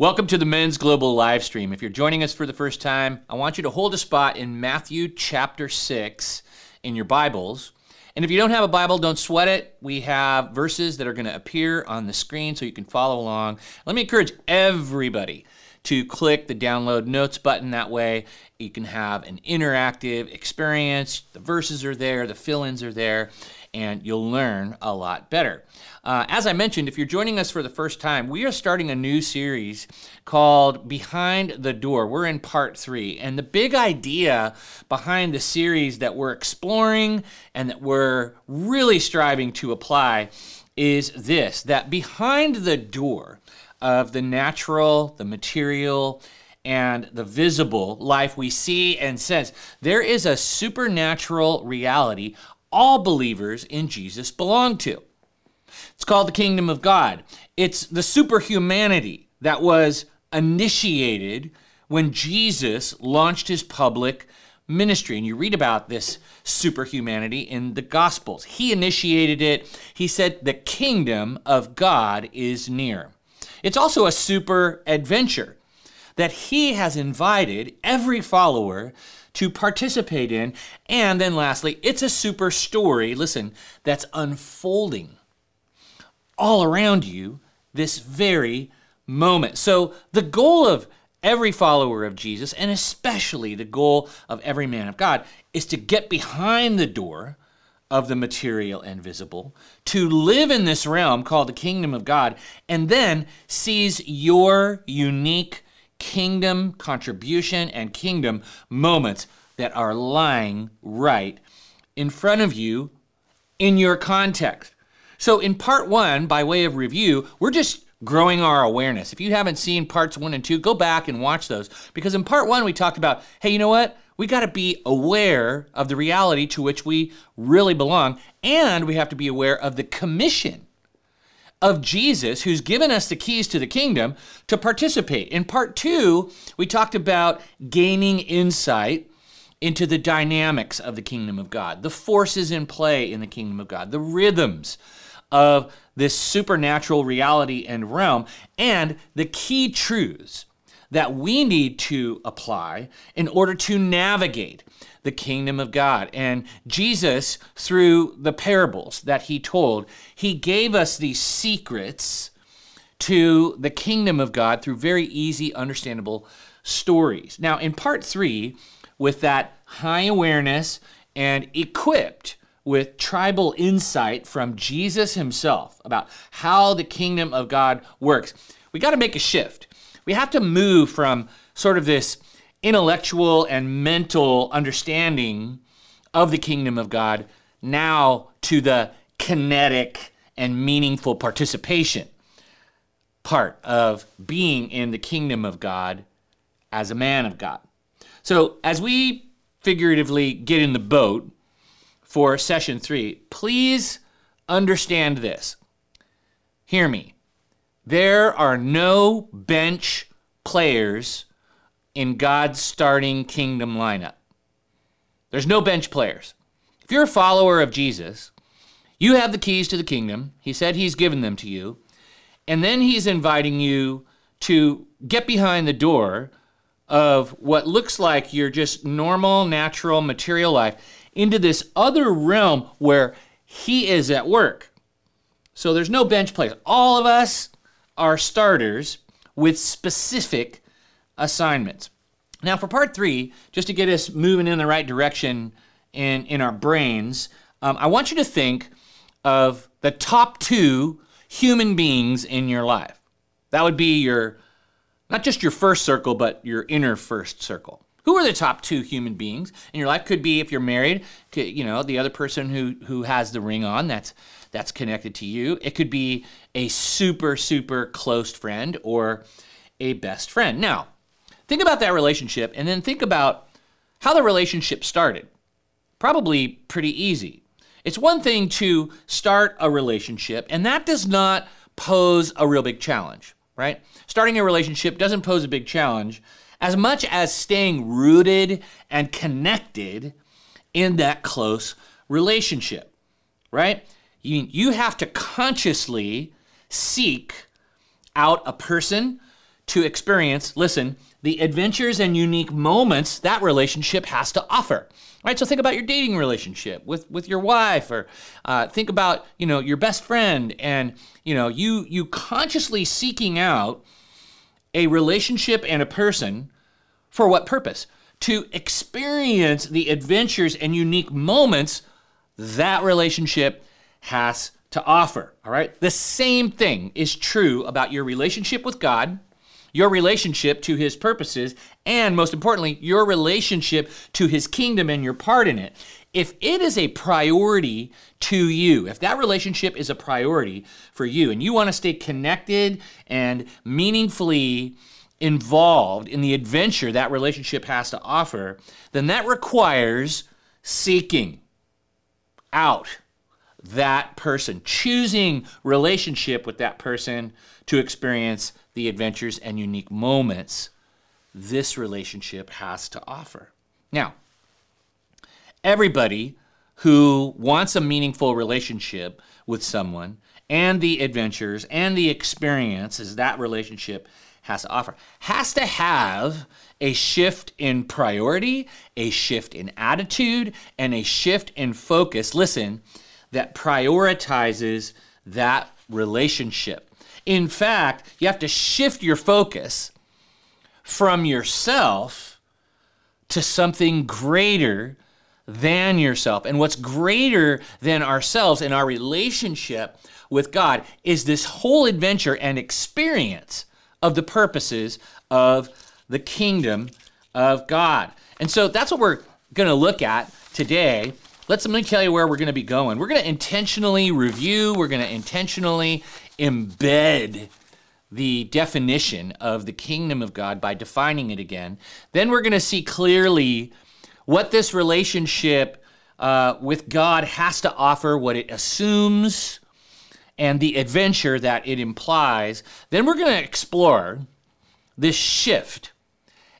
Welcome to the Men's Global live stream. If you're joining us for the first time, I want you to hold a spot in Matthew chapter 6 in your Bibles. And if you don't have a Bible, don't sweat it. We have verses that are going to appear on the screen so you can follow along. Let me encourage everybody to click the download notes button. That way, you can have an interactive experience. The verses are there, the fill ins are there, and you'll learn a lot better. Uh, as I mentioned, if you're joining us for the first time, we are starting a new series called Behind the Door. We're in part three. And the big idea behind the series that we're exploring and that we're really striving to apply is this that behind the door of the natural, the material, and the visible life we see and sense, there is a supernatural reality all believers in Jesus belong to. It's called the kingdom of God. It's the superhumanity that was initiated when Jesus launched his public ministry. And you read about this superhumanity in the Gospels. He initiated it. He said, The kingdom of God is near. It's also a super adventure that he has invited every follower to participate in. And then lastly, it's a super story, listen, that's unfolding all around you this very moment. So, the goal of every follower of Jesus, and especially the goal of every man of God, is to get behind the door of the material and visible, to live in this realm called the kingdom of God, and then seize your unique kingdom contribution and kingdom moments that are lying right in front of you in your context. So, in part one, by way of review, we're just growing our awareness. If you haven't seen parts one and two, go back and watch those. Because in part one, we talked about hey, you know what? We got to be aware of the reality to which we really belong, and we have to be aware of the commission of Jesus, who's given us the keys to the kingdom, to participate. In part two, we talked about gaining insight into the dynamics of the kingdom of God, the forces in play in the kingdom of God, the rhythms of this supernatural reality and realm, and the key truths that we need to apply in order to navigate the kingdom of God. And Jesus, through the parables that he told, he gave us these secrets to the kingdom of God through very easy, understandable stories. Now, in part three, with that high awareness and equipped with tribal insight from Jesus himself about how the kingdom of God works, we got to make a shift. We have to move from sort of this intellectual and mental understanding of the kingdom of God now to the kinetic and meaningful participation part of being in the kingdom of God as a man of God. So, as we figuratively get in the boat for session three, please understand this. Hear me. There are no bench players in God's starting kingdom lineup. There's no bench players. If you're a follower of Jesus, you have the keys to the kingdom. He said he's given them to you. And then he's inviting you to get behind the door of what looks like your just normal, natural, material life into this other realm where he is at work. So there's no bench players. All of us are starters with specific assignments. Now, for part three, just to get us moving in the right direction in, in our brains, um, I want you to think of the top two human beings in your life. That would be your, not just your first circle, but your inner first circle. Who are the top two human beings in your life? Could be if you're married, to, you know, the other person who who has the ring on that's that's connected to you. It could be a super super close friend or a best friend. Now, think about that relationship and then think about how the relationship started. Probably pretty easy. It's one thing to start a relationship, and that does not pose a real big challenge, right? Starting a relationship doesn't pose a big challenge as much as staying rooted and connected in that close relationship, right? You, you have to consciously seek out a person to experience, listen, the adventures and unique moments that relationship has to offer. All right, so think about your dating relationship with, with your wife, or uh, think about you know your best friend, and you know you you consciously seeking out a relationship and a person for what purpose? To experience the adventures and unique moments that relationship has to offer. All right, the same thing is true about your relationship with God your relationship to his purposes, and most importantly, your relationship to his kingdom and your part in it. If it is a priority to you, if that relationship is a priority for you, and you want to stay connected and meaningfully involved in the adventure that relationship has to offer, then that requires seeking out that person, choosing relationship with that person to experience the adventures and unique moments this relationship has to offer. Now, everybody who wants a meaningful relationship with someone and the adventures and the experiences that relationship has to offer has to have a shift in priority, a shift in attitude, and a shift in focus. Listen, that prioritizes that relationship. In fact, you have to shift your focus from yourself to something greater than yourself. And what's greater than ourselves and our relationship with God is this whole adventure and experience of the purposes of the kingdom of God. And so that's what we're going to look at today. Let's let me tell you where we're going to be going. We're going to intentionally review, we're going to intentionally embed the definition of the kingdom of God by defining it again, then we're going to see clearly what this relationship uh, with God has to offer, what it assumes, and the adventure that it implies. Then we're going to explore this shift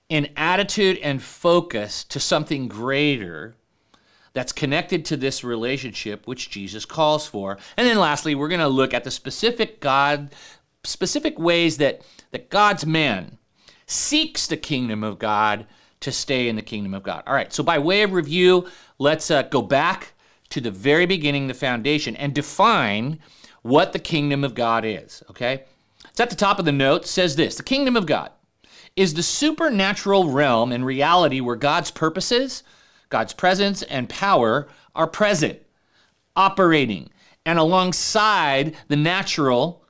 in attitude and focus to something greater that's connected to this relationship which Jesus calls for. And then lastly, we're going to look at the specific God specific ways that that God's man seeks the kingdom of God to stay in the kingdom of God. All right, so by way of review, let's uh, go back to the very beginning, the foundation, and define what the kingdom of God is, okay? It's at the top of the note, says this The kingdom of God is the supernatural realm and reality where God's purposes, God's presence and power are present, operating, and alongside the natural,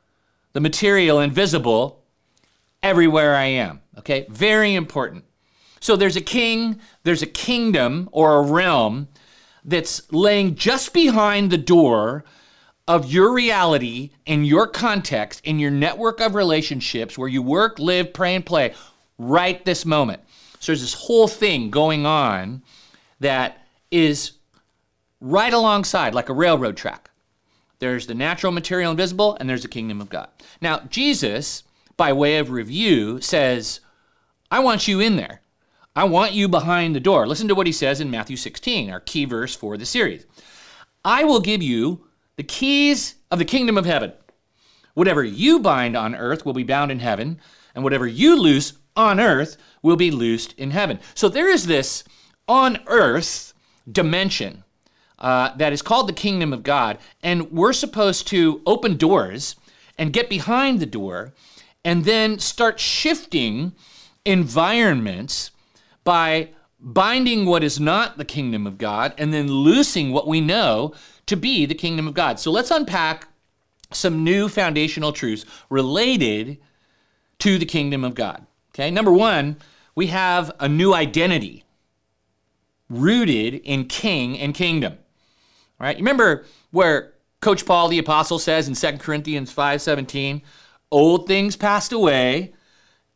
the material and visible, everywhere I am. Okay? Very important. So there's a king, there's a kingdom or a realm that's laying just behind the door of your reality in your context, in your network of relationships where you work, live, pray, and play right this moment. So there's this whole thing going on that is right alongside, like a railroad track. There's the natural material invisible, and there's the kingdom of God. Now, Jesus, by way of review, says, I want you in there. I want you behind the door. Listen to what he says in Matthew 16, our key verse for the series. I will give you the keys of the kingdom of heaven. Whatever you bind on earth will be bound in heaven, and whatever you loose on earth will be loosed in heaven. So there is this on earth dimension uh, that is called the kingdom of God. And we're supposed to open doors and get behind the door and then start shifting environments by binding what is not the kingdom of God and then loosing what we know to be the kingdom of God. So let's unpack some new foundational truths related to the kingdom of God. Okay, number one, we have a new identity rooted in king and kingdom. All right, you remember where Coach Paul the apostle says in 2 Corinthians 5:17, "Old things passed away,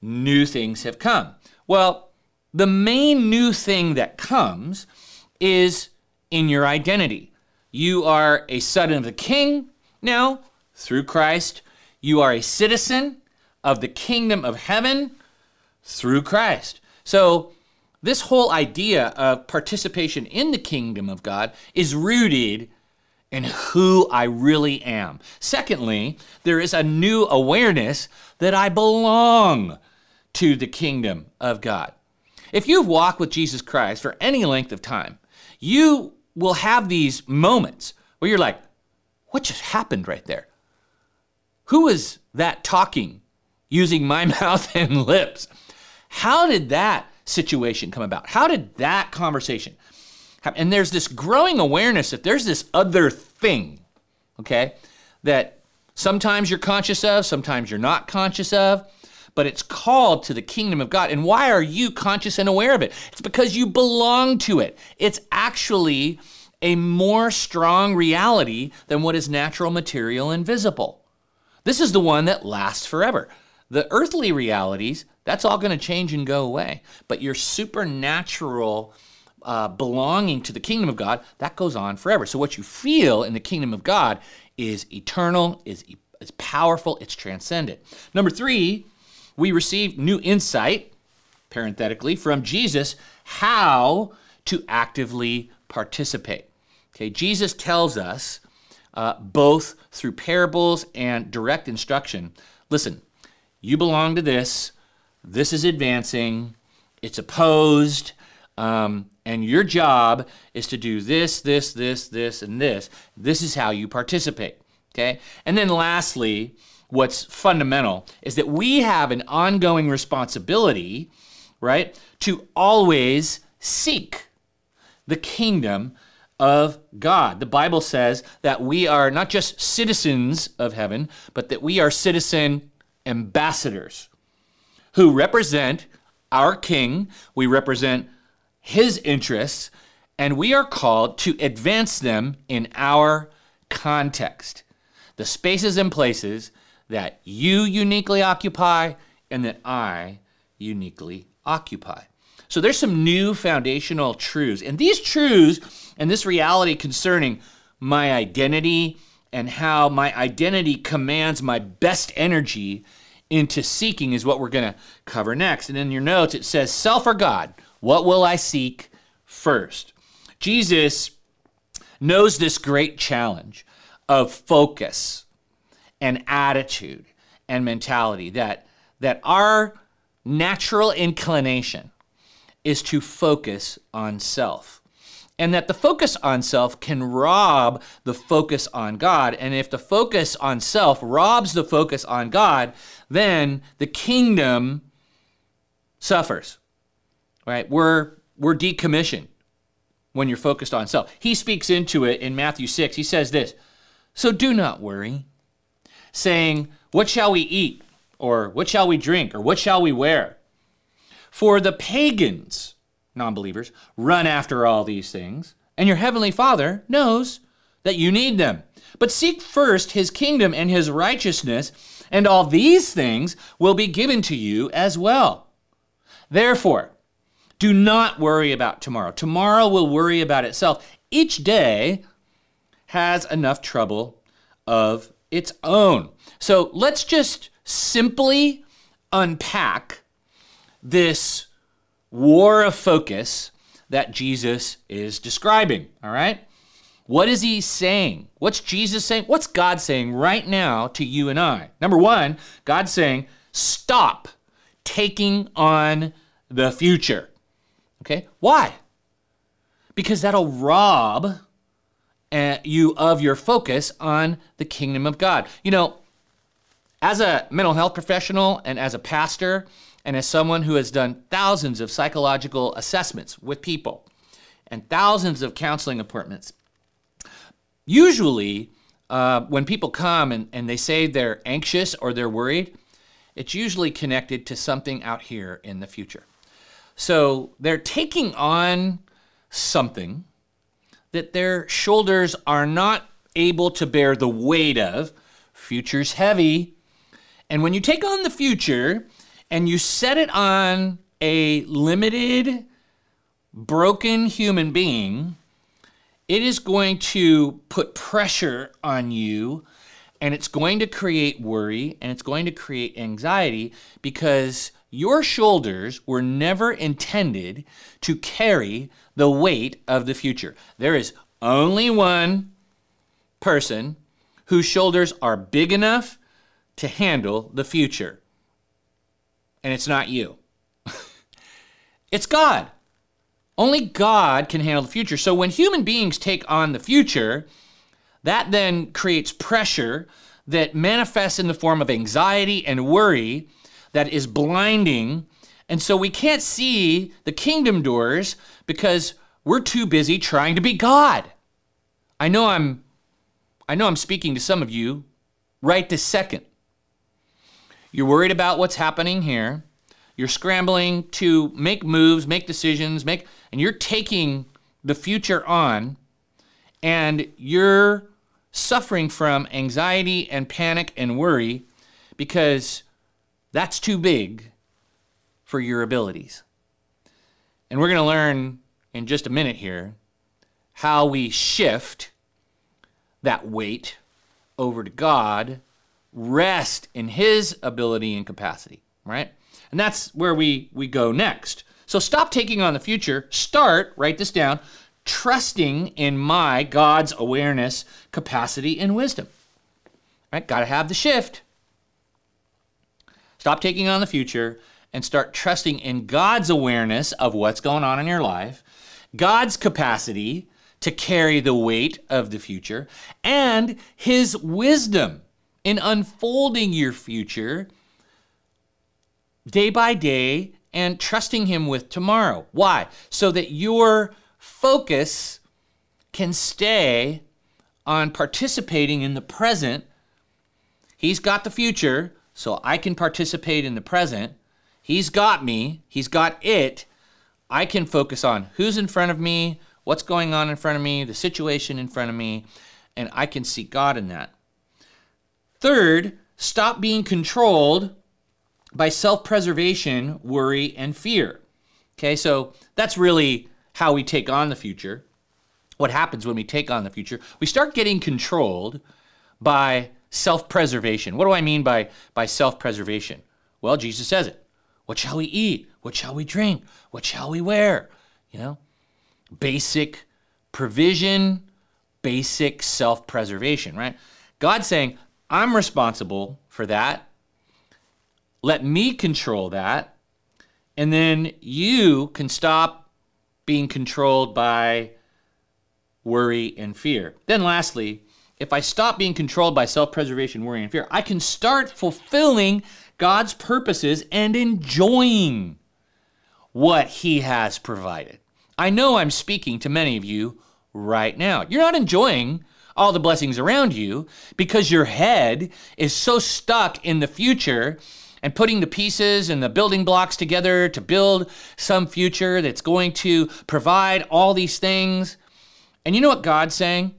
new things have come." Well, the main new thing that comes is in your identity. You are a son of the king now through Christ. You are a citizen of the kingdom of heaven through Christ. So, this whole idea of participation in the kingdom of God is rooted in who I really am. Secondly, there is a new awareness that I belong to the kingdom of God. If you've walked with Jesus Christ for any length of time, you will have these moments where you're like, what just happened right there? Who is that talking using my mouth and lips? How did that situation come about? How did that conversation happen? And there's this growing awareness that there's this other thing, okay, that sometimes you're conscious of, sometimes you're not conscious of but it's called to the kingdom of God. And why are you conscious and aware of it? It's because you belong to it. It's actually a more strong reality than what is natural, material, and visible. This is the one that lasts forever. The earthly realities, that's all going to change and go away. But your supernatural uh, belonging to the kingdom of God, that goes on forever. So what you feel in the kingdom of God is eternal, is, is powerful, it's transcendent. Number three, we receive new insight, parenthetically, from Jesus how to actively participate. Okay, Jesus tells us uh, both through parables and direct instruction listen, you belong to this, this is advancing, it's opposed, um, and your job is to do this, this, this, this, and this. This is how you participate. Okay? And then lastly, what's fundamental is that we have an ongoing responsibility, right, to always seek the kingdom of God. The Bible says that we are not just citizens of heaven, but that we are citizen ambassadors who represent our king, we represent his interests, and we are called to advance them in our context. The spaces and places that you uniquely occupy and that I uniquely occupy. So there's some new foundational truths. And these truths and this reality concerning my identity and how my identity commands my best energy into seeking is what we're going to cover next. And in your notes, it says, Self or God, what will I seek first? Jesus knows this great challenge of focus and attitude and mentality that that our natural inclination is to focus on self and that the focus on self can rob the focus on God. And if the focus on self robs the focus on God, then the kingdom suffers. Right? We're we're decommissioned when you're focused on self. He speaks into it in Matthew 6. He says this, "So do not worry saying, What shall we eat? Or what shall we drink? Or what shall we wear? For the pagans, non believers, run after all these things, and your heavenly Father knows that you need them. But seek first his kingdom and his righteousness, and all these things will be given to you as well. Therefore, do not worry about tomorrow. Tomorrow will worry about itself. Each day has enough trouble of its own. So let's just simply unpack this war of focus that Jesus is describing. All right? What is he saying? What's Jesus saying? What's God saying right now to you and I? Number one, God's saying, stop taking on the future. Okay? Why? Because that'll rob you of your focus on the kingdom of God. You know, as a mental health professional and as a pastor and as someone who has done thousands of psychological assessments with people and thousands of counseling appointments, usually uh, when people come and, and they say they're anxious or they're worried, it's usually connected to something out here in the future. So they're taking on something that their shoulders are not able to bear the weight of. Future's heavy. And when you take on the future and you set it on a limited, broken human being, it is going to put pressure on you and it's going to create worry and it's going to create anxiety because your shoulders were never intended to carry the weight of the future. There is only one person whose shoulders are big enough to handle the future. and it's not you. it's God. Only God can handle the future. So when human beings take on the future, that then creates pressure that manifests in the form of anxiety and worry that is blinding. And so we can't see the kingdom doors because we're too busy trying to be God. I know I'm I know I'm speaking to some of you right this second. You're worried about what's happening here. You're scrambling to make moves, make decisions, make and you're taking the future on and you're suffering from anxiety and panic and worry because that's too big for your abilities. And we're going to learn in just a minute here how we shift that weight over to God, rest in His ability and capacity, right? And that's where we, we go next. So stop taking on the future. Start, write this down, trusting in my God's awareness, capacity, and wisdom. Right? Got to have the shift. Stop taking on the future and start trusting in God's awareness of what's going on in your life, God's capacity to carry the weight of the future, and His wisdom in unfolding your future day by day and trusting Him with tomorrow. Why? So that your focus can stay on participating in the present. He's got the future, so I can participate in the present. He's got me, He's got it. I can focus on who's in front of me, what's going on in front of me, the situation in front of me, and I can see God in that. Third, stop being controlled by self preservation, worry, and fear. Okay, so that's really how we take on the future. What happens when we take on the future? We start getting controlled by self preservation. What do I mean by, by self preservation? Well, Jesus says it. What shall we eat? What shall we drink? What shall we wear? You know, basic provision, basic self preservation, right? God's saying, I'm responsible for that. Let me control that. And then you can stop being controlled by worry and fear. Then, lastly, if I stop being controlled by self preservation, worry, and fear, I can start fulfilling God's purposes and enjoying what He has provided. I know I'm speaking to many of you right now. You're not enjoying all the blessings around you because your head is so stuck in the future and putting the pieces and the building blocks together to build some future that's going to provide all these things. And you know what God's saying?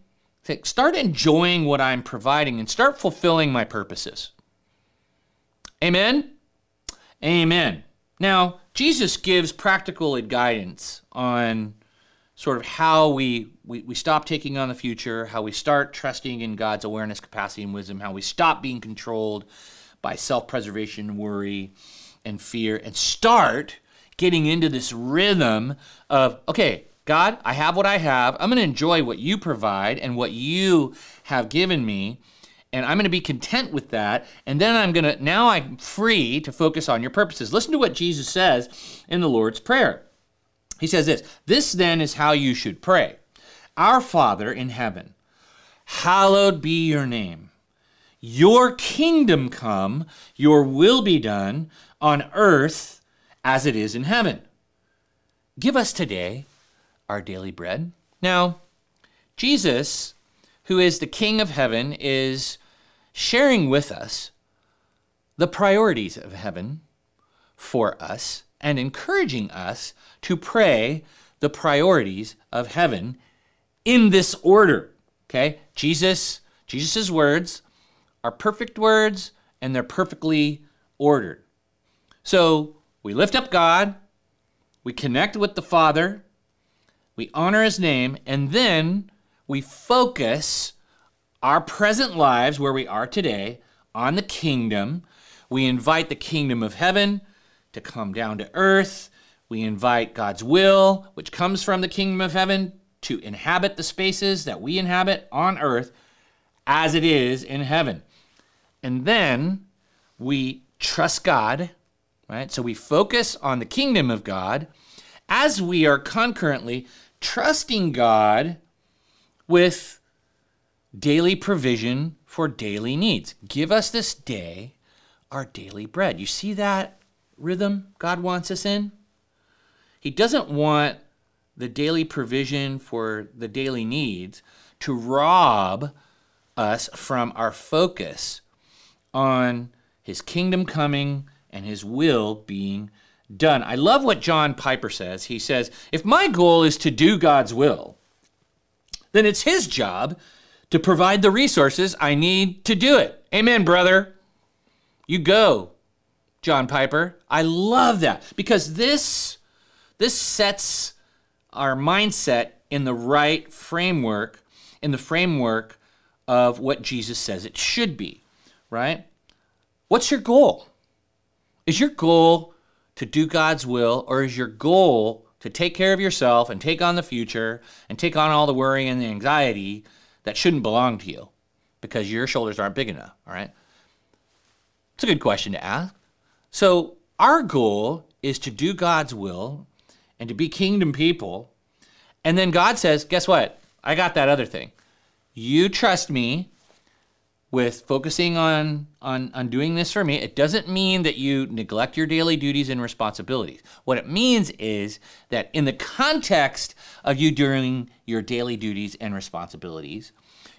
Start enjoying what I'm providing and start fulfilling my purposes. Amen? Amen. Now, Jesus gives practical guidance on sort of how we, we, we stop taking on the future, how we start trusting in God's awareness, capacity, and wisdom, how we stop being controlled by self preservation, worry, and fear, and start getting into this rhythm of, okay, God, I have what I have. I'm going to enjoy what you provide and what you have given me and I'm going to be content with that. And then I'm going to, now I'm free to focus on your purposes. Listen to what Jesus says in the Lord's Prayer. He says this This then is how you should pray Our Father in heaven, hallowed be your name. Your kingdom come, your will be done on earth as it is in heaven. Give us today our daily bread. Now, Jesus, who is the King of heaven, is sharing with us the priorities of heaven for us and encouraging us to pray the priorities of heaven in this order. Okay? Jesus, Jesus' words are perfect words and they're perfectly ordered. So we lift up God, we connect with the Father, we honor his name, and then we focus our present lives, where we are today, on the kingdom. We invite the kingdom of heaven to come down to earth. We invite God's will, which comes from the kingdom of heaven, to inhabit the spaces that we inhabit on earth as it is in heaven. And then we trust God right? So we focus on the kingdom of God as we are concurrently trusting God with daily provision for daily needs. Give us this day our daily bread. You see that rhythm God wants us in? He doesn't want the daily provision for the daily needs to rob us from our focus on his kingdom coming and his will being done. I love what John Piper says. He says, If my goal is to do God's will, then it's his job to provide the resources I need to do it. Amen, brother. You go, John Piper. I love that because this this sets our mindset in the right framework, in the framework of what Jesus says it should be, right? What's your goal? Is your goal to do God's will, or is your goal to take care of yourself and take on the future and take on all the worry and the anxiety that shouldn't belong to you because your shoulders aren't big enough, all right? It's a good question to ask. So, our goal is to do God's will and to be kingdom people. And then God says, guess what? I got that other thing. You trust me with focusing on, on, on doing this for me. It doesn't mean that you neglect your daily duties and responsibilities. What it means is that in the context of you doing your daily duties and responsibilities,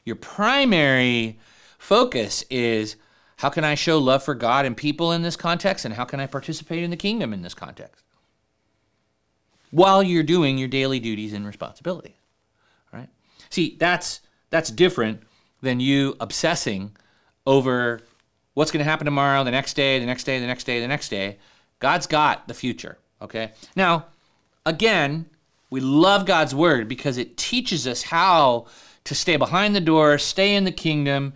your primary focus is how can I show love for God and people in this context, and how can I participate in the kingdom in this context? while you're doing your daily duties and responsibilities. Right? See, that's that's different than you obsessing over what's going to happen tomorrow, the next day, the next day, the next day, the next day. God's got the future, okay? Now, again, we love God's word because it teaches us how to stay behind the door, stay in the kingdom,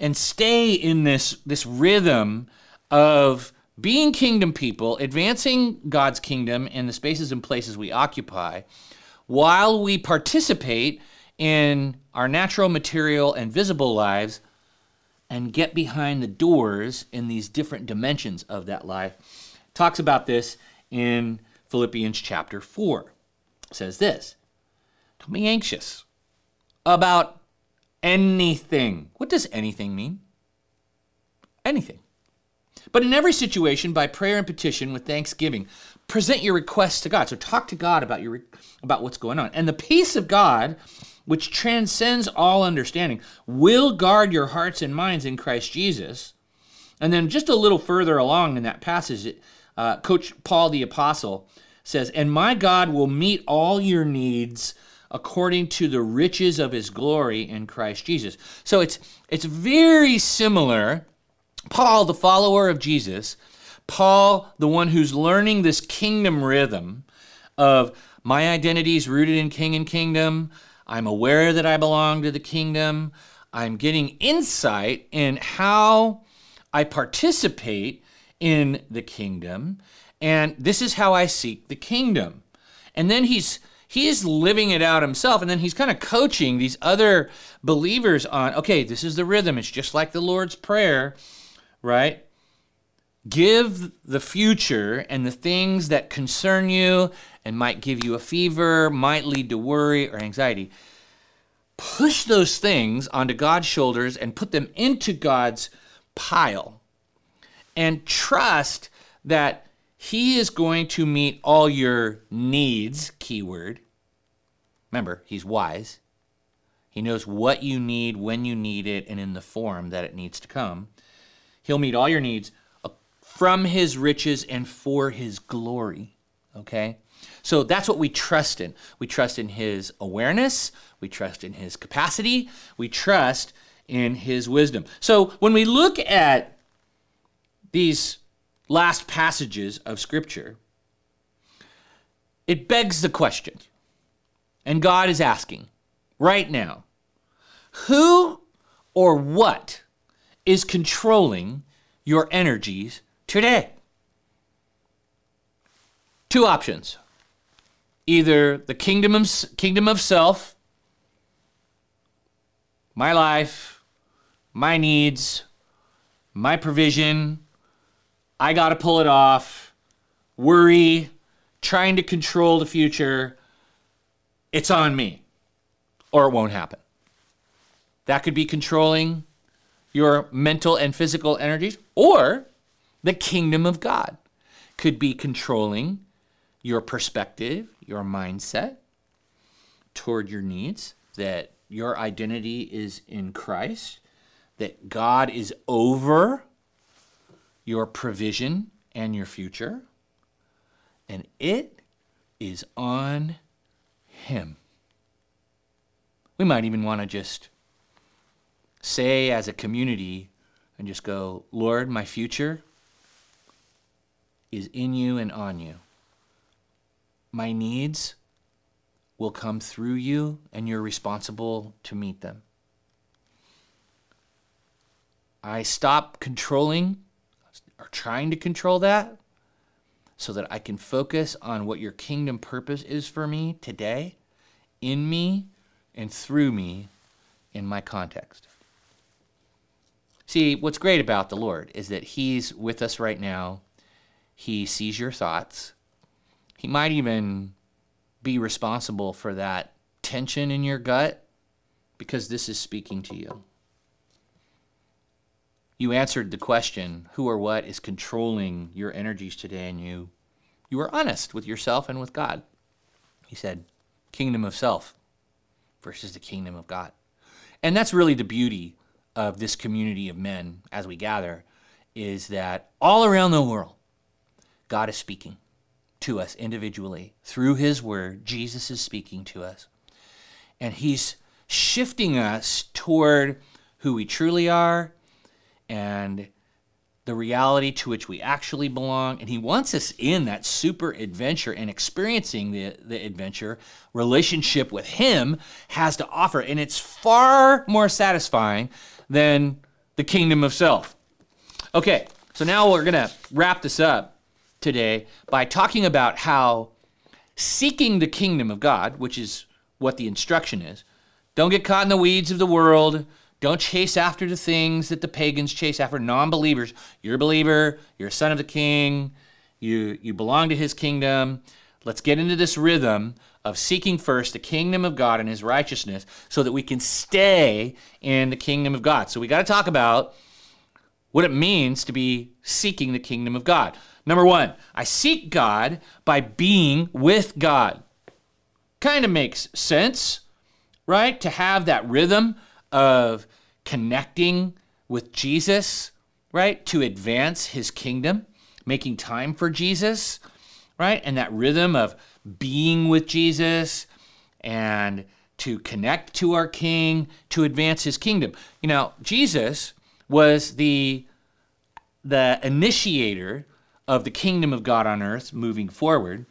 and stay in this this rhythm of being kingdom people, advancing God's kingdom in the spaces and places we occupy, while we participate in our natural, material, and visible lives and get behind the doors in these different dimensions of that life. Talks about this in Philippians chapter 4. It says this Don't be anxious about anything. What does anything mean? Anything. But in every situation, by prayer and petition with thanksgiving, present your requests to God. So talk to God about your about what's going on. And the peace of God, which transcends all understanding, will guard your hearts and minds in Christ Jesus. And then just a little further along in that passage, uh, Coach Paul the Apostle says, And my God will meet all your needs according to the riches of his glory in Christ Jesus. So it's it's very similar Paul, the follower of Jesus, Paul, the one who's learning this kingdom rhythm of my identity is rooted in king and kingdom. I'm aware that I belong to the kingdom. I'm getting insight in how I participate in the kingdom. And this is how I seek the kingdom. And then he's he is living it out himself and then he's kind of coaching these other believers on okay this is the rhythm it's just like the lord's prayer right? Give the future and the things that concern you and might give you a fever, might lead to worry or anxiety. Push those things onto God's shoulders and put them into God's pile. And trust that He is going to meet all your needs, keyword. Remember, He's wise. He knows what you need, when you need it, and in the form that it needs to come. He'll meet all your needs from his riches and for his glory. Okay? So that's what we trust in. We trust in his awareness, we trust in his capacity, we trust in his wisdom. So when we look at these last passages of Scripture, it begs the question, and God is asking right now who or what is controlling your energies today. Two options either the kingdom of, kingdom of self, my life, my needs, my provision, I got to pull it off, worry, trying to control the future, it's on me or it won't happen. That could be controlling your mental and physical energies, or the kingdom of God could be controlling your perspective, your mindset toward your needs, that your identity is in Christ, that God is over your provision and your future, and it is on Him. We might even want to just say as a community and just go, Lord, my future is in you and on you. My needs will come through you, and you're responsible to meet them. I stop controlling or trying to control that so that I can focus on what your kingdom purpose is for me today, in me, and through me in my context. See, what's great about the Lord is that He's with us right now. He sees your thoughts. He might even be responsible for that tension in your gut because this is speaking to you. You answered the question, who or what is controlling your energies today and you you were honest with yourself and with God. He said, kingdom of self versus the kingdom of God. And that's really the beauty of this community of men as we gather is that all around the world, God is speaking to us individually through His Word. Jesus is speaking to us. And He's shifting us toward who we truly are and the reality to which we actually belong. And He wants us in that super adventure and experiencing the, the adventure relationship with Him has to offer. And it's far more satisfying than the kingdom of self. Okay, so now we're going to wrap this up today by talking about how seeking the kingdom of God, which is what the instruction is, don't get caught in the weeds of the world. Don't chase after the things that the pagans chase after, non believers. You're a believer, you're a son of the king, you, you belong to his kingdom. Let's get into this rhythm of seeking first the kingdom of God and his righteousness so that we can stay in the kingdom of God. So we got to talk about what it means to be seeking the kingdom of God. Number one, I seek God by being with God. Kind of makes sense, right? To have that rhythm of connecting with Jesus, right? To advance his kingdom, making time for Jesus, right? And that rhythm of being with Jesus and to connect to our king to advance his kingdom. You know, Jesus was the the initiator of the kingdom of God on earth moving forward.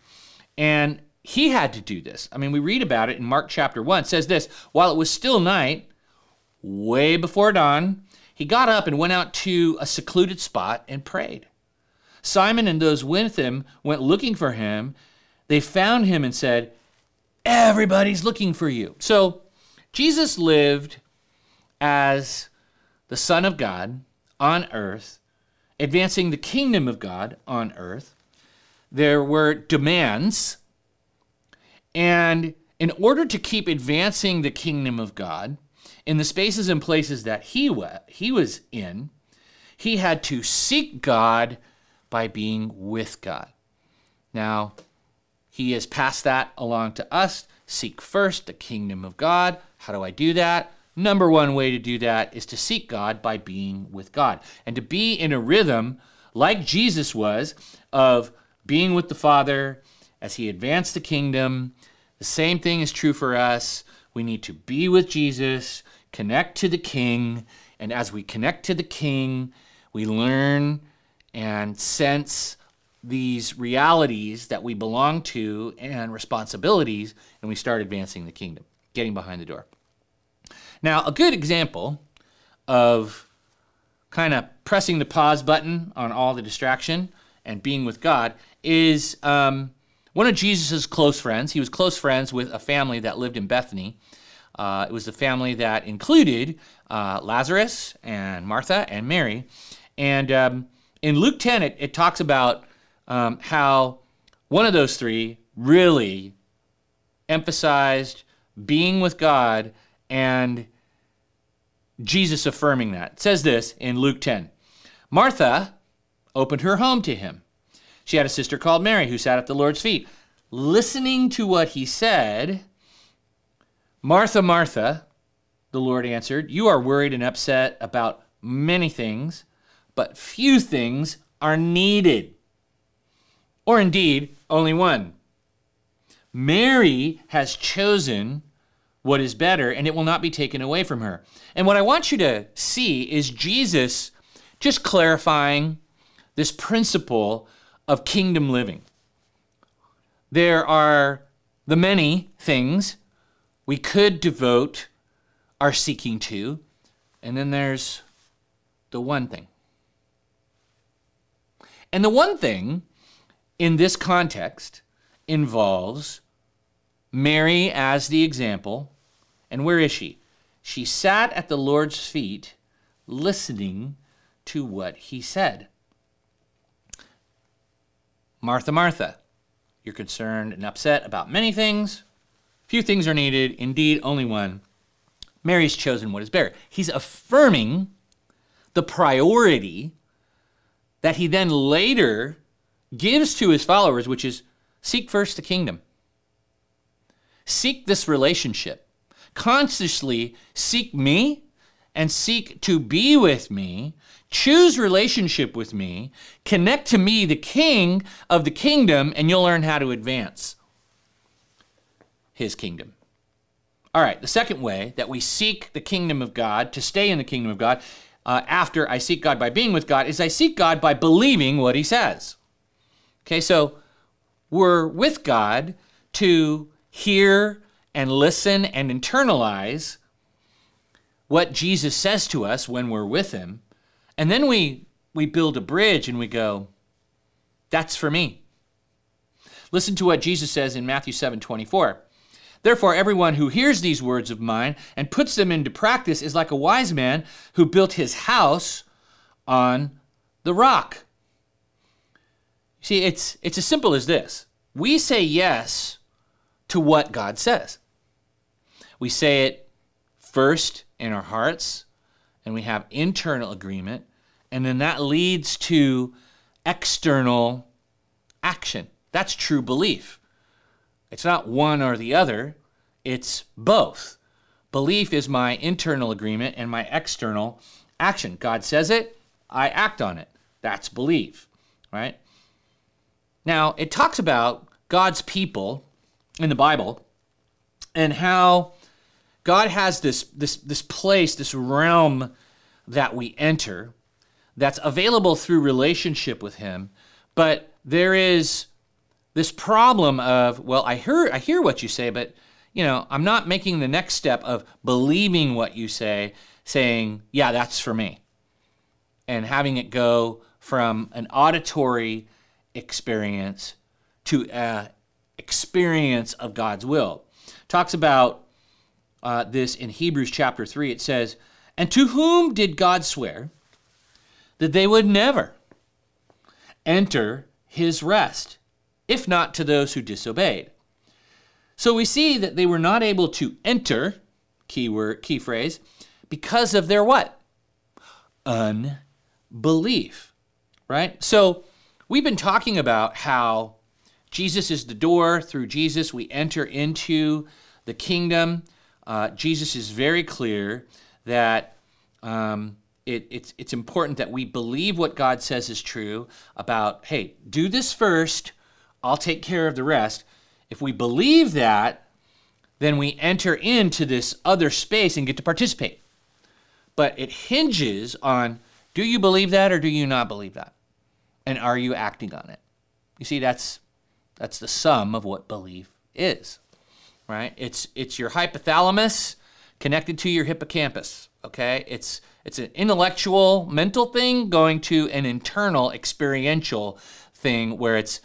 And he had to do this. I mean, we read about it in Mark chapter 1. It says this While it was still night, way before dawn, he got up and went out to a secluded spot and prayed. Simon and those with him went looking for him. They found him and said, Everybody's looking for you. So Jesus lived as the Son of God on earth, advancing the kingdom of God on earth. There were demands. And in order to keep advancing the kingdom of God, in the spaces and places that he, wa- he was in, he had to seek God by being with God. Now, he has passed that along to us. Seek first the kingdom of God. How do I do that? Number one way to do that is to seek God by being with God and to be in a rhythm like Jesus was of being with the Father as he advanced the kingdom. The same thing is true for us. We need to be with Jesus connect to the King. And as we connect to the King, we learn and sense these realities that we belong to and responsibilities, and we start advancing the kingdom, getting behind the door. Now, a good example of kind of pressing the pause button on all the distraction and being with God is um, one of Jesus' close friends. He was close friends with a family that lived in Bethany. Uh, it was the family that included uh, Lazarus and Martha and Mary. And um, in Luke 10, it, it talks about um, how one of those three really emphasized being with God and Jesus affirming that. It says this in Luke 10 Martha opened her home to him. She had a sister called Mary who sat at the Lord's feet. Listening to what he said, Martha, Martha, the Lord answered, You are worried and upset about many things, but few things are needed. Or indeed, only one. Mary has chosen what is better, and it will not be taken away from her. And what I want you to see is Jesus just clarifying this principle of kingdom living. There are the many things we could devote our seeking to, and then there's the one thing. And the one thing in this context involves Mary as the example. And where is she? She sat at the Lord's feet listening to what he said. Martha, Martha, you're concerned and upset about many things. Few things are needed, indeed, only one. Mary's chosen what is better. He's affirming the priority that he then later gives to his followers, which is seek first the kingdom. Seek this relationship. Consciously seek me and seek to be with me. Choose relationship with me. Connect to me, the king of the kingdom, and you'll learn how to advance his kingdom. All right, the second way that we seek the kingdom of God, to stay in the kingdom of God, uh, after I seek God by being with God, is I seek God by believing what he says. Okay, so we're with God to hear and listen and internalize what Jesus says to us when we're with him. And then we we build a bridge and we go, that's for me. Listen to what Jesus says in Matthew 7 24. Therefore, everyone who hears these words of mine and puts them into practice is like a wise man who built his house on the rock. See, it's, it's as simple as this we say yes to what God says. We say it first in our hearts, and we have internal agreement, and then that leads to external action. That's true belief. It's not one or the other, it's both. Belief is my internal agreement and my external action. God says it, I act on it. That's belief, right? Now, it talks about God's people in the Bible and how God has this, this, this place, this realm that we enter that's available through relationship with Him. But there is this problem of, well, I hear, I hear what you say, but you know, I'm not making the next step of believing what you say, saying, yeah, that's for me. And having it go from an auditory experience to an experience of God's will. Talks about uh, this in Hebrews chapter 3. It says, And to whom did God swear that they would never enter his rest, if not to those who disobeyed? So we see that they were not able to enter, key word, key phrase, because of their what? Unbelief. Right? So We've been talking about how Jesus is the door. Through Jesus, we enter into the kingdom. Uh, Jesus is very clear that um, it, it's, it's important that we believe what God says is true about, hey, do this first, I'll take care of the rest. If we believe that, then we enter into this other space and get to participate. But it hinges on do you believe that or do you not believe that? and are you acting on it? You see, that's that's the sum of what belief is, right? It's it's your hypothalamus connected to your hippocampus. Okay, it's it's an intellectual, mental thing going to an internal, experiential thing where it's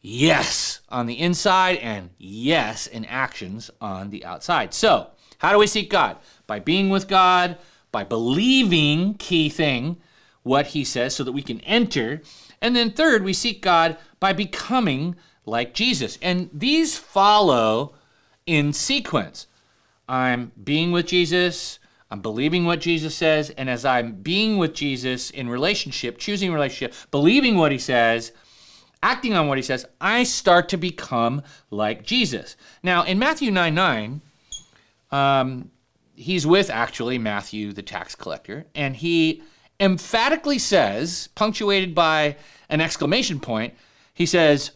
yes on the inside and yes in actions on the outside. So, how do we seek God? By being with God, by believing, key thing, what he says so that we can enter. And then third, we seek God by becoming like Jesus. And these follow in sequence. I'm being with Jesus, I'm believing what Jesus says, and as I'm being with Jesus in relationship, choosing relationship, believing what he says, acting on what he says, I start to become like Jesus. Now, in Matthew 9 9, um, he's with actually Matthew, the tax collector, and he emphatically says, punctuated by an exclamation point, he says,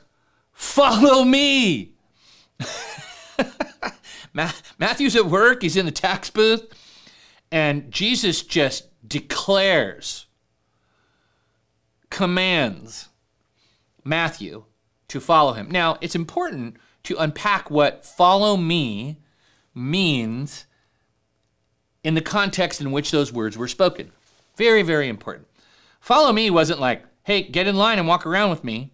Follow me. Matthew's at work, he's in the tax booth, and Jesus just declares, commands Matthew to follow him. Now, it's important to unpack what follow me means in the context in which those words were spoken. Very, very important. Follow me wasn't like, hey, get in line and walk around with me.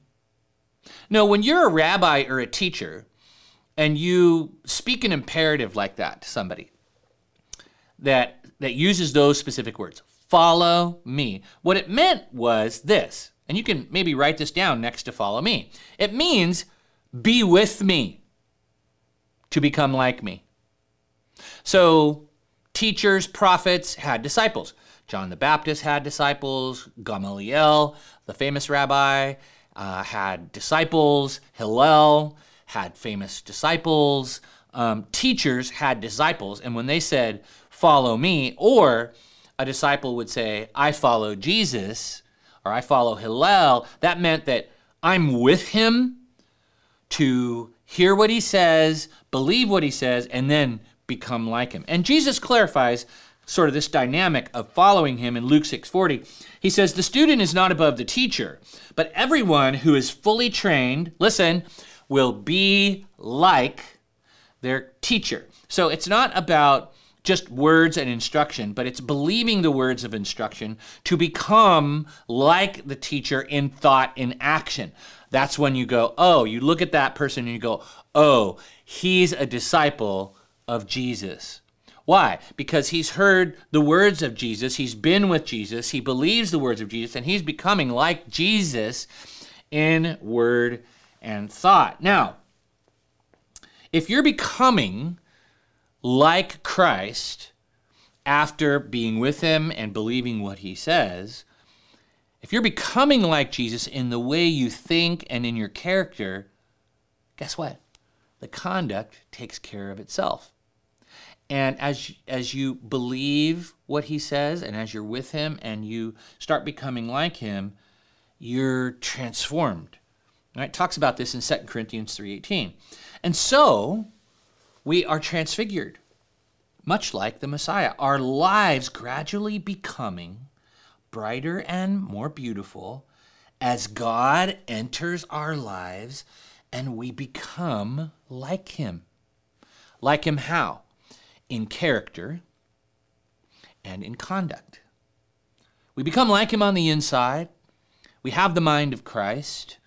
No, when you're a rabbi or a teacher and you speak an imperative like that to somebody that, that uses those specific words, follow me, what it meant was this, and you can maybe write this down next to follow me. It means be with me to become like me. So, teachers, prophets had disciples. John the Baptist had disciples. Gamaliel, the famous rabbi, uh, had disciples. Hillel had famous disciples. Um, teachers had disciples. And when they said, Follow me, or a disciple would say, I follow Jesus, or I follow Hillel, that meant that I'm with him to hear what he says, believe what he says, and then become like him. And Jesus clarifies sort of this dynamic of following him in Luke 6:40. He says the student is not above the teacher, but everyone who is fully trained, listen, will be like their teacher. So it's not about just words and instruction, but it's believing the words of instruction to become like the teacher in thought, in action. That's when you go, oh, you look at that person and you go, oh, he's a disciple of Jesus. Why? Because he's heard the words of Jesus, he's been with Jesus, he believes the words of Jesus, and he's becoming like Jesus in word and thought. Now, if you're becoming like Christ after being with him and believing what he says, if you're becoming like Jesus in the way you think and in your character, guess what? The conduct takes care of itself. And as, as you believe what he says and as you're with him and you start becoming like him, you're transformed. Right? It talks about this in 2 Corinthians 3:18. And so we are transfigured, much like the Messiah. Our lives gradually becoming brighter and more beautiful as God enters our lives and we become like him. Like him how? In character and in conduct. We become like him on the inside. We have the mind of Christ.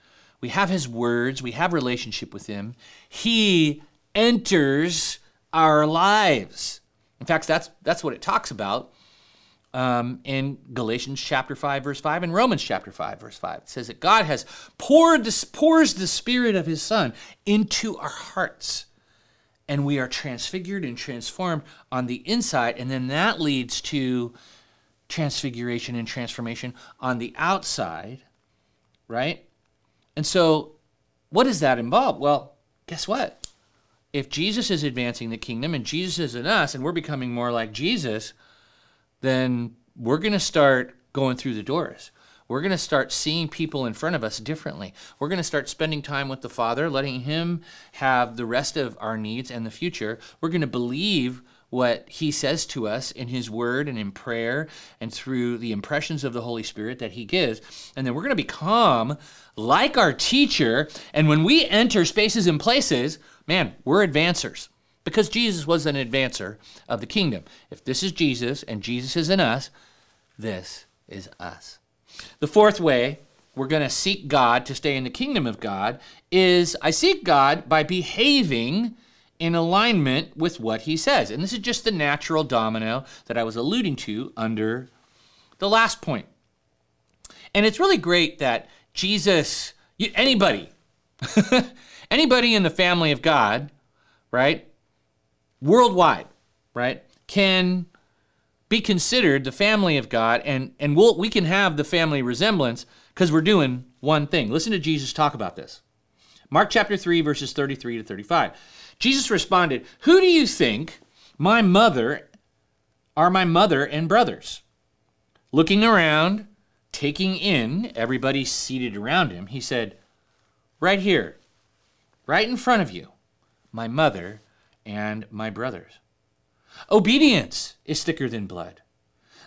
We have his words. We have relationship with him. He enters our lives. In fact, that's, that's what it talks about um, in Galatians chapter 5, verse 5, and Romans chapter 5, verse 5. It says that God has poured pours the Spirit of his Son into our hearts and we are transfigured and transformed on the inside, and then that leads to transfiguration and transformation on the outside, right? And so, what does that involve? Well, guess what? If Jesus is advancing the kingdom and Jesus is in us and we're becoming more like Jesus, then we're going to start going through the doors. We're going to start seeing people in front of us differently. We're going to start spending time with the Father, letting Him have the rest of our needs and the future. We're going to believe what He says to us in His Word and in prayer and through the impressions of the Holy Spirit that He gives. And then we're going to become like our teacher. And when we enter spaces and places, man, we're advancers because Jesus was an advancer of the kingdom. If this is Jesus and Jesus is in us, this is us. The fourth way we're going to seek God to stay in the kingdom of God is I seek God by behaving in alignment with what he says. And this is just the natural domino that I was alluding to under the last point. And it's really great that Jesus, anybody, anybody in the family of God, right, worldwide, right, can be considered the family of God, and and we'll, we can have the family resemblance because we're doing one thing. Listen to Jesus talk about this. Mark chapter 3, verses 33 to 35. Jesus responded, Who do you think my mother are my mother and brothers? Looking around, taking in everybody seated around him, he said, Right here, right in front of you, my mother and my brothers. Obedience is thicker than blood.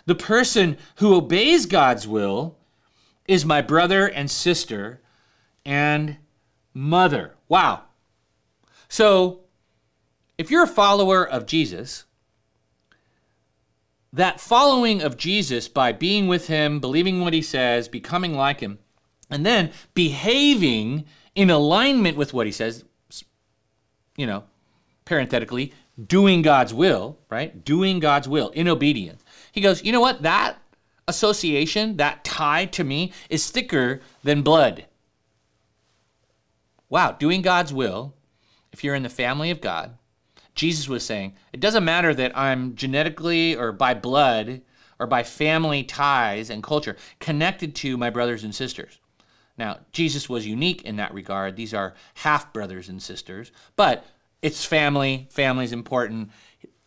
The person who obeys God's will is my brother and sister and mother. Wow. So, if you're a follower of Jesus, that following of Jesus by being with him, believing what he says, becoming like him, and then behaving in alignment with what he says, you know, parenthetically, doing God's will, right? Doing God's will in obedience. He goes, you know what? That association, that tie to me is thicker than blood. Wow, doing God's will, if you're in the family of God, Jesus was saying, it doesn't matter that I'm genetically or by blood or by family ties and culture connected to my brothers and sisters. Now, Jesus was unique in that regard. These are half brothers and sisters, but it's family. Family's important.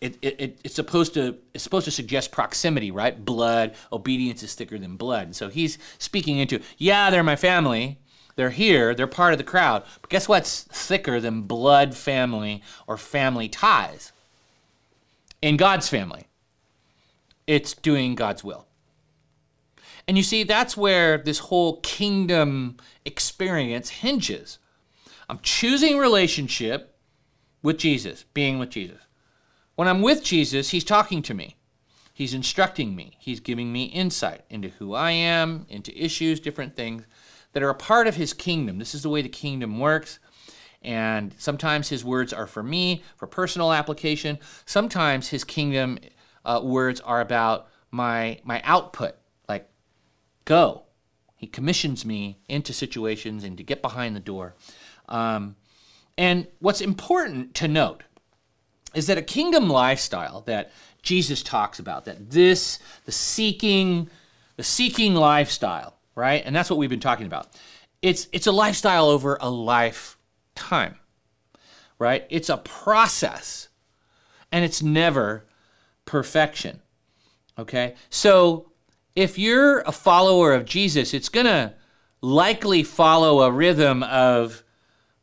It, it, it's supposed to it's supposed to suggest proximity, right? Blood, obedience is thicker than blood. And so he's speaking into, yeah, they're my family. They're here, they're part of the crowd. But guess what's thicker than blood family or family ties? In God's family, it's doing God's will. And you see, that's where this whole kingdom experience hinges. I'm choosing relationship with Jesus, being with Jesus. When I'm with Jesus, He's talking to me. He's instructing me. He's giving me insight into who I am, into issues, different things that are a part of His kingdom. This is the way the kingdom works. And sometimes His words are for me, for personal application. Sometimes His kingdom uh, words are about my, my output, like go. He commissions me into situations and to get behind the door. Um, and what's important to note is that a kingdom lifestyle that Jesus talks about, that this, the seeking, the seeking lifestyle, right? And that's what we've been talking about. It's it's a lifestyle over a lifetime. Right? It's a process. And it's never perfection. Okay? So if you're a follower of Jesus, it's going to likely follow a rhythm of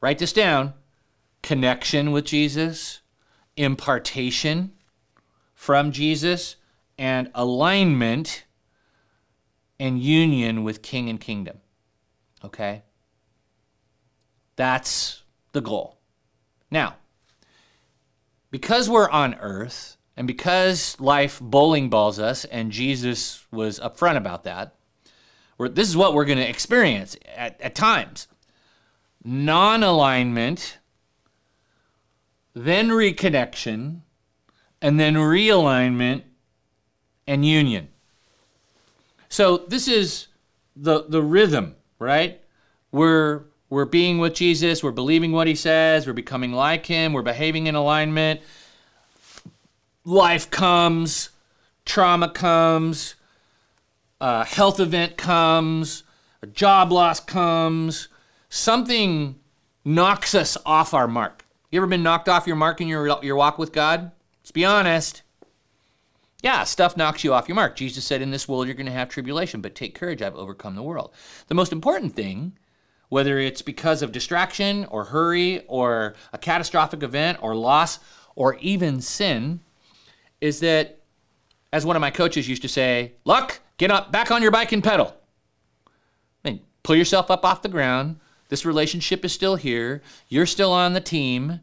write this down connection with Jesus, impartation from Jesus, and alignment and union with King and Kingdom. Okay? That's the goal. Now, because we're on earth and because life bowling balls us, and Jesus was upfront about that, this is what we're going to experience at, at times non alignment then reconnection, and then realignment and union. So this is the the rhythm, right? We're we're being with Jesus, we're believing what he says, we're becoming like him, we're behaving in alignment. Life comes, trauma comes, a health event comes, a job loss comes, something knocks us off our mark. You ever been knocked off your mark in your, your walk with God? Let's be honest. Yeah, stuff knocks you off your mark. Jesus said, In this world you're going to have tribulation, but take courage, I've overcome the world. The most important thing, whether it's because of distraction or hurry or a catastrophic event or loss or even sin, is that, as one of my coaches used to say, Luck, get up, back on your bike and pedal. And pull yourself up off the ground, this relationship is still here. You're still on the team.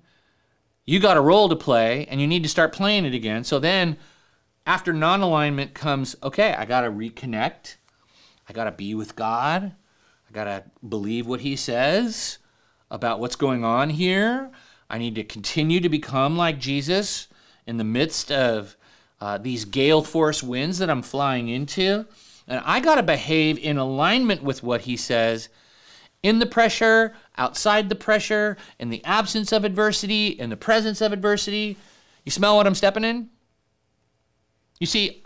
You got a role to play and you need to start playing it again. So then after non alignment comes, okay, I got to reconnect. I got to be with God. I got to believe what He says about what's going on here. I need to continue to become like Jesus in the midst of uh, these gale force winds that I'm flying into. And I got to behave in alignment with what he says in the pressure, outside the pressure, in the absence of adversity, in the presence of adversity. You smell what I'm stepping in? You see,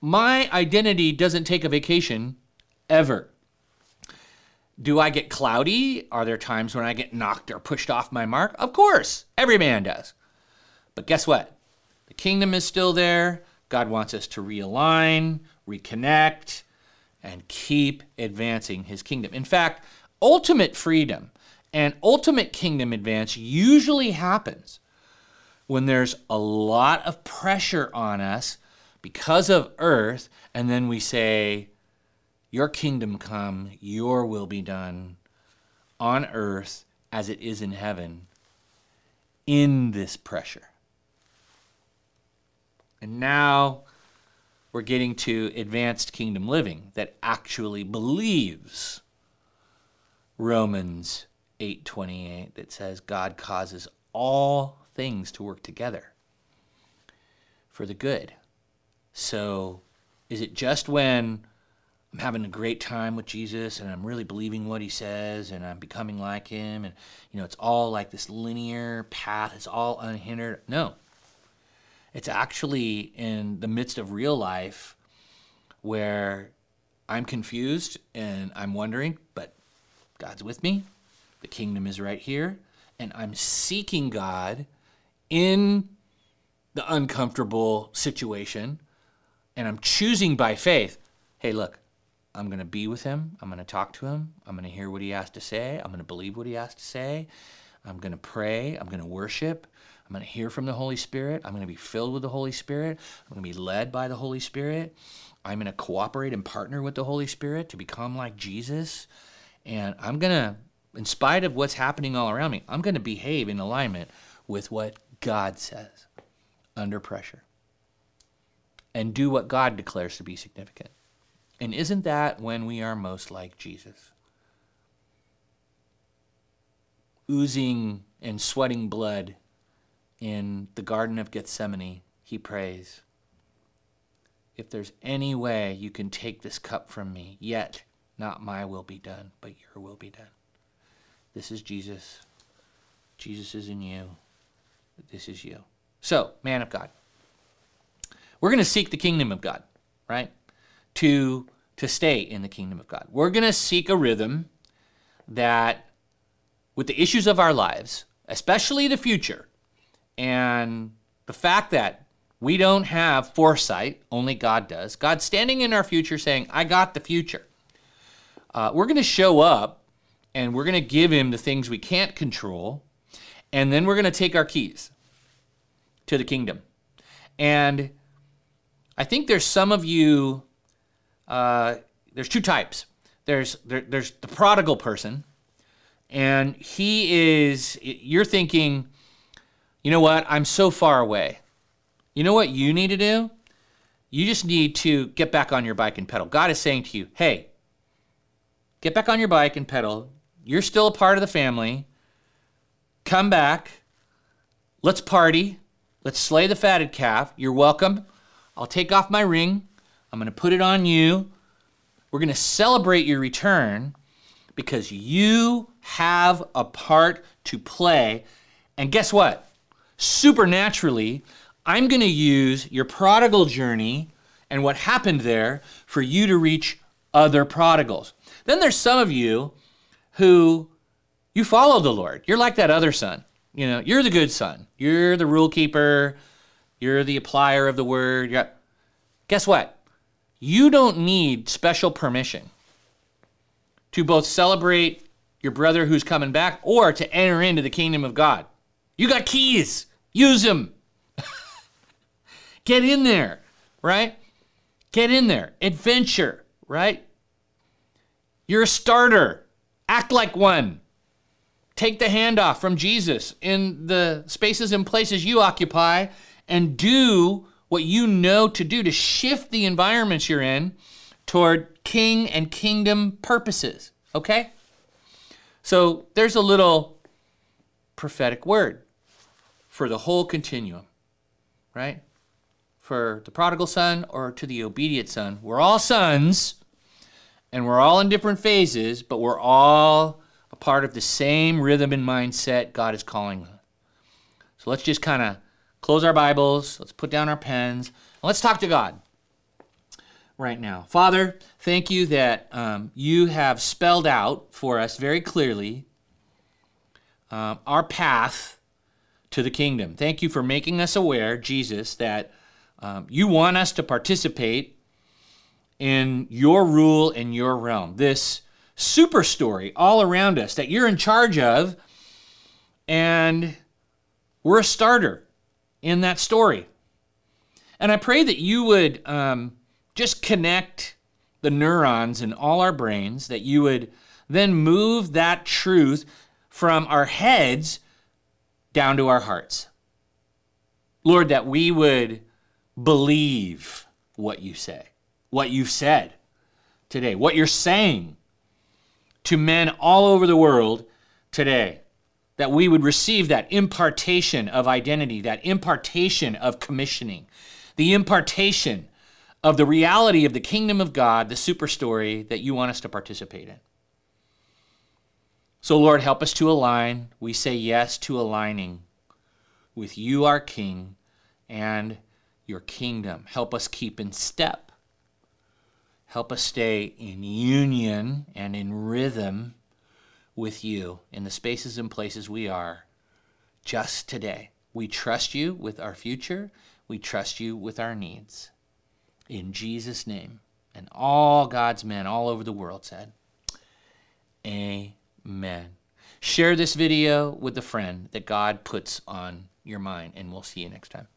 my identity doesn't take a vacation ever. Do I get cloudy? Are there times when I get knocked or pushed off my mark? Of course, every man does. But guess what? The kingdom is still there. God wants us to realign, reconnect, and keep advancing his kingdom. In fact, ultimate freedom and ultimate kingdom advance usually happens when there's a lot of pressure on us because of earth, and then we say, Your kingdom come, your will be done on earth as it is in heaven, in this pressure. And now we're getting to advanced kingdom living that actually believes Romans 8:28 that says God causes all things to work together for the good. So is it just when I'm having a great time with Jesus and I'm really believing what he says and I'm becoming like him and you know it's all like this linear path, it's all unhindered? No. It's actually in the midst of real life where I'm confused and I'm wondering, but God's with me. The kingdom is right here. And I'm seeking God in the uncomfortable situation. And I'm choosing by faith hey, look, I'm going to be with him. I'm going to talk to him. I'm going to hear what he has to say. I'm going to believe what he has to say. I'm going to pray. I'm going to worship. I'm going to hear from the Holy Spirit. I'm going to be filled with the Holy Spirit. I'm going to be led by the Holy Spirit. I'm going to cooperate and partner with the Holy Spirit to become like Jesus. And I'm going to, in spite of what's happening all around me, I'm going to behave in alignment with what God says under pressure and do what God declares to be significant. And isn't that when we are most like Jesus? Oozing and sweating blood in the Garden of Gethsemane, he prays, If there's any way you can take this cup from me, yet not my will be done, but your will be done. This is Jesus. Jesus is in you. This is you. So, man of God, we're going to seek the kingdom of God, right? To to stay in the kingdom of God. We're going to seek a rhythm that with the issues of our lives, especially the future, and the fact that we don't have foresight, only God does. God's standing in our future saying, I got the future. Uh, we're going to show up and we're going to give him the things we can't control. And then we're going to take our keys to the kingdom. And I think there's some of you, uh, there's two types. There's, there, there's the prodigal person, and he is, you're thinking, you know what? I'm so far away. You know what you need to do? You just need to get back on your bike and pedal. God is saying to you, hey, get back on your bike and pedal. You're still a part of the family. Come back. Let's party. Let's slay the fatted calf. You're welcome. I'll take off my ring. I'm going to put it on you. We're going to celebrate your return because you have a part to play. And guess what? Supernaturally, I'm going to use your prodigal journey and what happened there for you to reach other prodigals. Then there's some of you who you follow the Lord. You're like that other son. You know, you're the good son. You're the rule keeper. You're the applier of the word. You're... Guess what? You don't need special permission to both celebrate your brother who's coming back or to enter into the kingdom of God. You got keys. Use them. Get in there, right? Get in there. Adventure, right? You're a starter. Act like one. Take the handoff from Jesus in the spaces and places you occupy and do what you know to do to shift the environments you're in toward king and kingdom purposes. Okay? So there's a little prophetic word for the whole continuum, right? For the prodigal son or to the obedient son. We're all sons, and we're all in different phases, but we're all a part of the same rhythm and mindset God is calling us. So let's just kind of close our Bibles, let's put down our pens, and let's talk to God right now. Father, thank you that um, you have spelled out for us very clearly um, our path to the kingdom. Thank you for making us aware, Jesus, that um, you want us to participate in your rule in your realm. This super story all around us that you're in charge of, and we're a starter in that story. And I pray that you would um, just connect the neurons in all our brains, that you would then move that truth from our heads down to our hearts. Lord, that we would believe what you say, what you've said today, what you're saying to men all over the world today. That we would receive that impartation of identity, that impartation of commissioning, the impartation of the reality of the kingdom of God, the super story that you want us to participate in. So, Lord, help us to align. We say yes to aligning with you, our King, and your kingdom. Help us keep in step. Help us stay in union and in rhythm with you in the spaces and places we are just today. We trust you with our future. We trust you with our needs. In Jesus' name. And all God's men all over the world said, Amen. Amen. Share this video with a friend that God puts on your mind, and we'll see you next time.